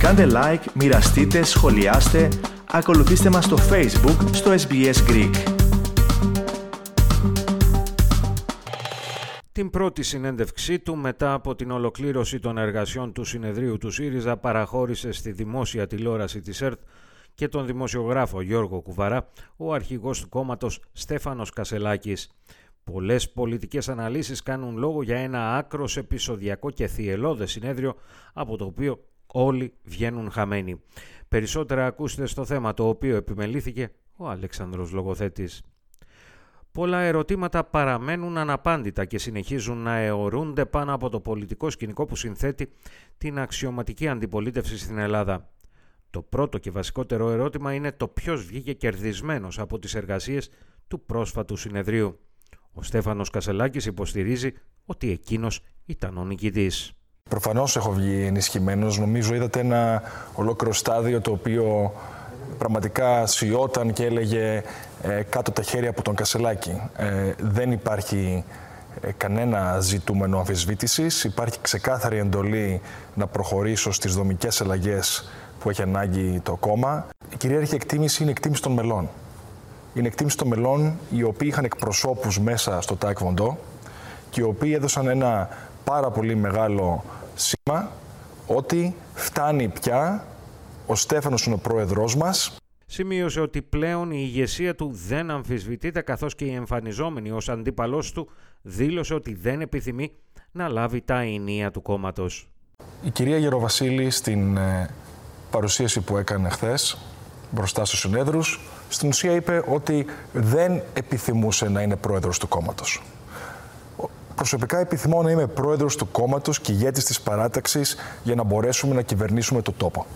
Κάντε like, μοιραστείτε, σχολιάστε, ακολουθήστε μας στο Facebook, στο SBS Greek. Την πρώτη συνέντευξή του μετά από την ολοκλήρωση των εργασιών του συνεδρίου του ΣΥΡΙΖΑ παραχώρησε στη δημόσια τηλεόραση της ΕΡΤ και τον δημοσιογράφο Γιώργο Κουβαρά, ο αρχηγός του κόμματος Στέφανος Κασελάκης. Πολλές πολιτικές αναλύσεις κάνουν λόγο για ένα άκρος επεισοδιακό και θυελώδες συνέδριο από το οποίο όλοι βγαίνουν χαμένοι. Περισσότερα ακούστε στο θέμα το οποίο επιμελήθηκε ο Αλέξανδρος Λογοθέτης. Πολλά ερωτήματα παραμένουν αναπάντητα και συνεχίζουν να αιωρούνται πάνω από το πολιτικό σκηνικό που συνθέτει την αξιωματική αντιπολίτευση στην Ελλάδα. Το πρώτο και βασικότερο ερώτημα είναι το ποιος βγήκε κερδισμένος από τις εργασίες του πρόσφατου συνεδρίου. Ο Στέφανος Κασελάκης υποστηρίζει ότι εκείνος ήταν ο νικητής. Προφανώς έχω βγει ενισχυμένος. Νομίζω είδατε ένα ολόκληρο στάδιο το οποίο πραγματικά σιώταν και έλεγε ε, κάτω τα χέρια από τον Κασελάκη. Ε, δεν υπάρχει ε, κανένα ζητούμενο αμφισβήτησης. Υπάρχει ξεκάθαρη εντολή να προχωρήσω στις δομικές αλλαγές που έχει ανάγκη το κόμμα. Η κυρίαρχη εκτίμηση είναι εκτίμηση των μελών. Είναι εκτίμηση των μελών οι οποίοι είχαν εκπροσώπους μέσα στο ΤΑΚ Βοντό και οι οποίοι έδωσαν ένα πάρα πολύ μεγάλο σήμα ότι φτάνει πια, ο Στέφανος είναι ο πρόεδρός μας. Σημείωσε ότι πλέον η ηγεσία του δεν αμφισβητείται καθώς και η εμφανιζόμενη ως αντίπαλός του δήλωσε ότι δεν επιθυμεί να λάβει τα ενία του κόμματος. Η κυρία Γεροβασίλη στην ε, παρουσίαση που έκανε χθες μπροστά στους συνέδρους, στην ουσία είπε ότι δεν επιθυμούσε να είναι πρόεδρος του κόμματος. Προσωπικά επιθυμώ να είμαι πρόεδρος του κόμματος και ηγέτης της παράταξης για να μπορέσουμε να κυβερνήσουμε το τόπο.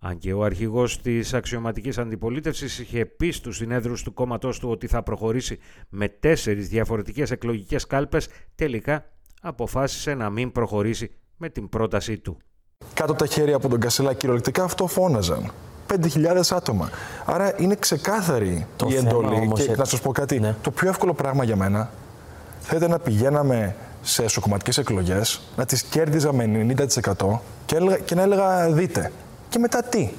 Αν και ο αρχηγός της αξιωματικής αντιπολίτευσης είχε πει στους συνέδρους του κόμματός του ότι θα προχωρήσει με τέσσερις διαφορετικές εκλογικές κάλπες, τελικά αποφάσισε να μην προχωρήσει με την πρότασή του. Κάτω τα χέρια από τον Κασελά κυριολεκτικά αυτό φώναζαν. 5.000 άτομα. Άρα είναι ξεκάθαρη Το η θέμα εντολή. όμως Και ε- να σας πω κάτι. Ναι. Το πιο εύκολο πράγμα για μένα θα ήταν να πηγαίναμε σε εσωκομματικέ εκλογές, να τις κέρδιζαμε 90% και, έλεγα- και να έλεγα δείτε. Και μετά τι;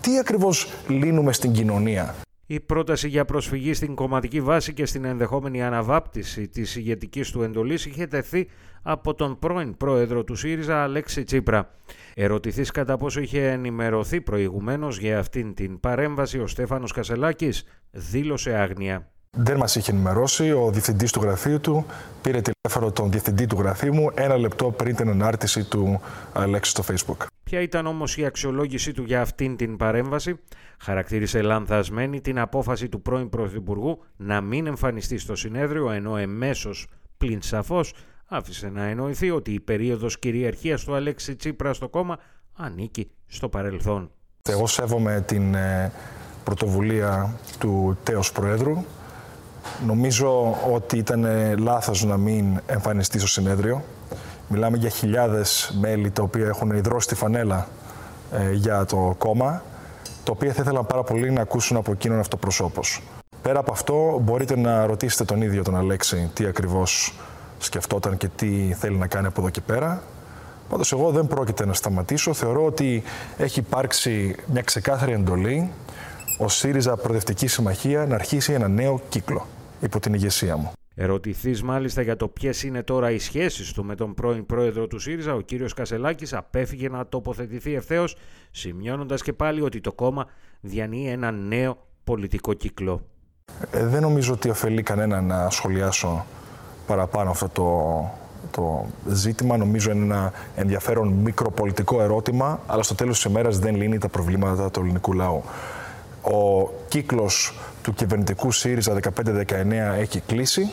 Τι ακριβώς λύνουμε στην κοινωνία; Η πρόταση για προσφυγή στην κομματική βάση και στην ενδεχόμενη αναβάπτιση της ηγετικής του εντολής είχε τεθεί από τον πρώην πρόεδρο του ΣΥΡΙΖΑ Αλέξη Τσίπρα. Ερωτηθείς κατά πόσο είχε ενημερωθεί προηγουμένως για αυτήν την παρέμβαση ο Στέφανος Κασελάκης δήλωσε άγνοια. Δεν μας είχε ενημερώσει. Ο διευθυντής του γραφείου του πήρε τηλέφωνο τον διευθυντή του γραφείου μου ένα λεπτό πριν την ανάρτηση του Αλέξη στο Facebook. Ποια ήταν όμως η αξιολόγησή του για αυτήν την παρέμβαση, χαρακτήρισε λανθασμένη την απόφαση του πρώην Πρωθυπουργού να μην εμφανιστεί στο συνέδριο, ενώ εμέσως πλην σαφώς άφησε να εννοηθεί ότι η περίοδος κυριαρχίας του Αλέξη Τσίπρα στο κόμμα ανήκει στο παρελθόν. Εγώ σέβομαι την ε, πρωτοβουλία του τέος Προέδρου. Νομίζω ότι ήταν ε, λάθος να μην εμφανιστεί στο συνέδριο. Μιλάμε για χιλιάδες μέλη τα οποία έχουν ιδρώσει τη φανέλα ε, για το κόμμα, τα οποία θα ήθελαν πάρα πολύ να ακούσουν από εκείνον αυτοπροσώπος. Πέρα από αυτό, μπορείτε να ρωτήσετε τον ίδιο τον Αλέξη τι ακριβώς σκεφτόταν και τι θέλει να κάνει από εδώ και πέρα. Πάντως, εγώ δεν πρόκειται να σταματήσω. Θεωρώ ότι έχει υπάρξει μια ξεκάθαρη εντολή ο ΣΥΡΙΖΑ Προοδευτική Συμμαχία να αρχίσει ένα νέο κύκλο υπό την ηγεσία μου. Ερωτηθείς μάλιστα για το ποιες είναι τώρα οι σχέσεις του με τον πρώην πρόεδρο του ΣΥΡΙΖΑ, ο κύριος Κασελάκης απέφυγε να τοποθετηθεί ευθέως, σημειώνοντας και πάλι ότι το κόμμα διανύει ένα νέο πολιτικό κύκλο. Ε, δεν νομίζω ότι ωφελεί κανένα να σχολιάσω παραπάνω αυτό το, το ζήτημα. Νομίζω είναι ένα ενδιαφέρον μικροπολιτικό ερώτημα, αλλά στο τέλος της ημέρας δεν λύνει τα προβλήματα του ελληνικού λαού. Ο κύκλος του κυβερνητικού ΣΥΡΙΖΑ 15-19 έχει κλείσει.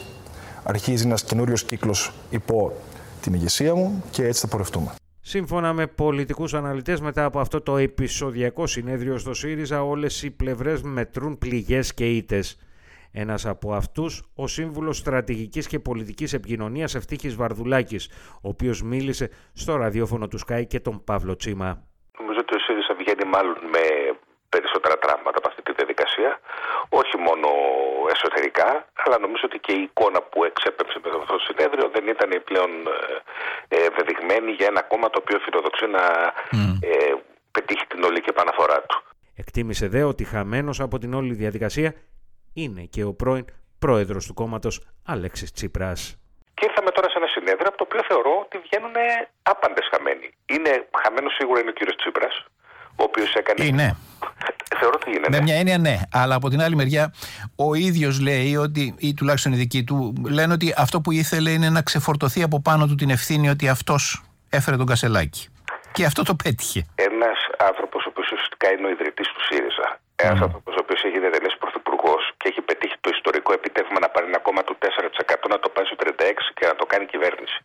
Αρχίζει ένας καινούριος κύκλος υπό την ηγεσία μου και έτσι θα πορευτούμε. Σύμφωνα με πολιτικούς αναλυτές, μετά από αυτό το επεισοδιακό συνέδριο στο ΣΥΡΙΖΑ, όλες οι πλευρές μετρούν πληγές και ήτες. Ένας από αυτούς, ο Σύμβουλος Στρατηγικής και Πολιτικής Επικοινωνίας Ευτύχης Βαρδουλάκης, ο οποίος μίλησε στο ραδιόφωνο του Sky και τον Παύλο Τσίμα. Νομίζω ότι ο ΣΥΡΙΖΑ βγαίνει μάλλον με περισσότερα τραύματα από αυτή τη διαδικασία, όχι μόνο εσωτερικά, αλλά νομίζω ότι και η εικόνα που εξέπεψε με αυτό το συνέδριο δεν ήταν πλέον ε, δεδειγμένη για ένα κόμμα το οποίο φιλοδοξεί να ε, πετύχει την όλη και επαναφορά του. Εκτίμησε δε ότι χαμένος από την όλη διαδικασία είναι και ο πρώην πρόεδρος του κόμματος Αλέξης Τσίπρας. Και ήρθαμε τώρα σε ένα συνέδριο από το οποίο θεωρώ ότι βγαίνουν άπαντες χαμένοι. Είναι χαμένος σίγουρα είναι ο κύριος Τσίπρας, ο οποίος έκανε. Είναι. Θεωρώ ότι είναι. Με ναι. μια έννοια ναι. Αλλά από την άλλη μεριά, ο ίδιος λέει ότι, ή τουλάχιστον οι δικοί του, λένε ότι αυτό που ήθελε είναι να ξεφορτωθεί από πάνω του την ευθύνη ότι αυτός έφερε τον Κασελάκη. Και αυτό το πέτυχε. Ένας άνθρωπος ο οποίος ουσιαστικά είναι ο ιδρυτής του ΣΥΡΙΖΑ. Ένας Mm. άνθρωπος ο οποίος έχει διαδελέσει πρωθυπουργός και έχει πετύχει το ιστορικό επιτεύγμα να πάρει ένα κόμμα του 4% να το πάει στο 36% και να το κάνει κυβέρνηση.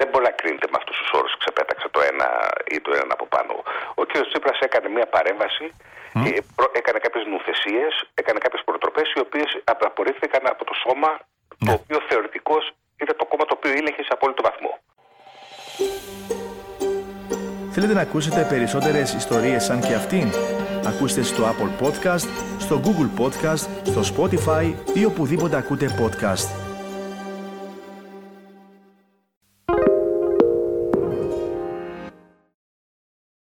Δεν μπορεί να κρίνεται με αυτούς τους όρους. Ξεπέταξε το ένα ή το ένα από πάνω. Ο κ. Τσίπρας έκανε μια παρέμβαση, και προ- έκανε κάποιες νουθεσίε, έκανε κάποιες προτροπές οι οποίες απορρίφθηκαν από το σώμα το Ναι. οποίο θεωρητικώς ήταν το κόμμα το οποίο ήλεγχε σε απόλυτο βαθμό. Θέλετε να ακούσετε περισσότερες ιστορίες σαν και αυτήν; Ακούστε στο Apple Podcast, στο Google Podcast, στο Spotify ή οπουδήποτε ακούτε podcast.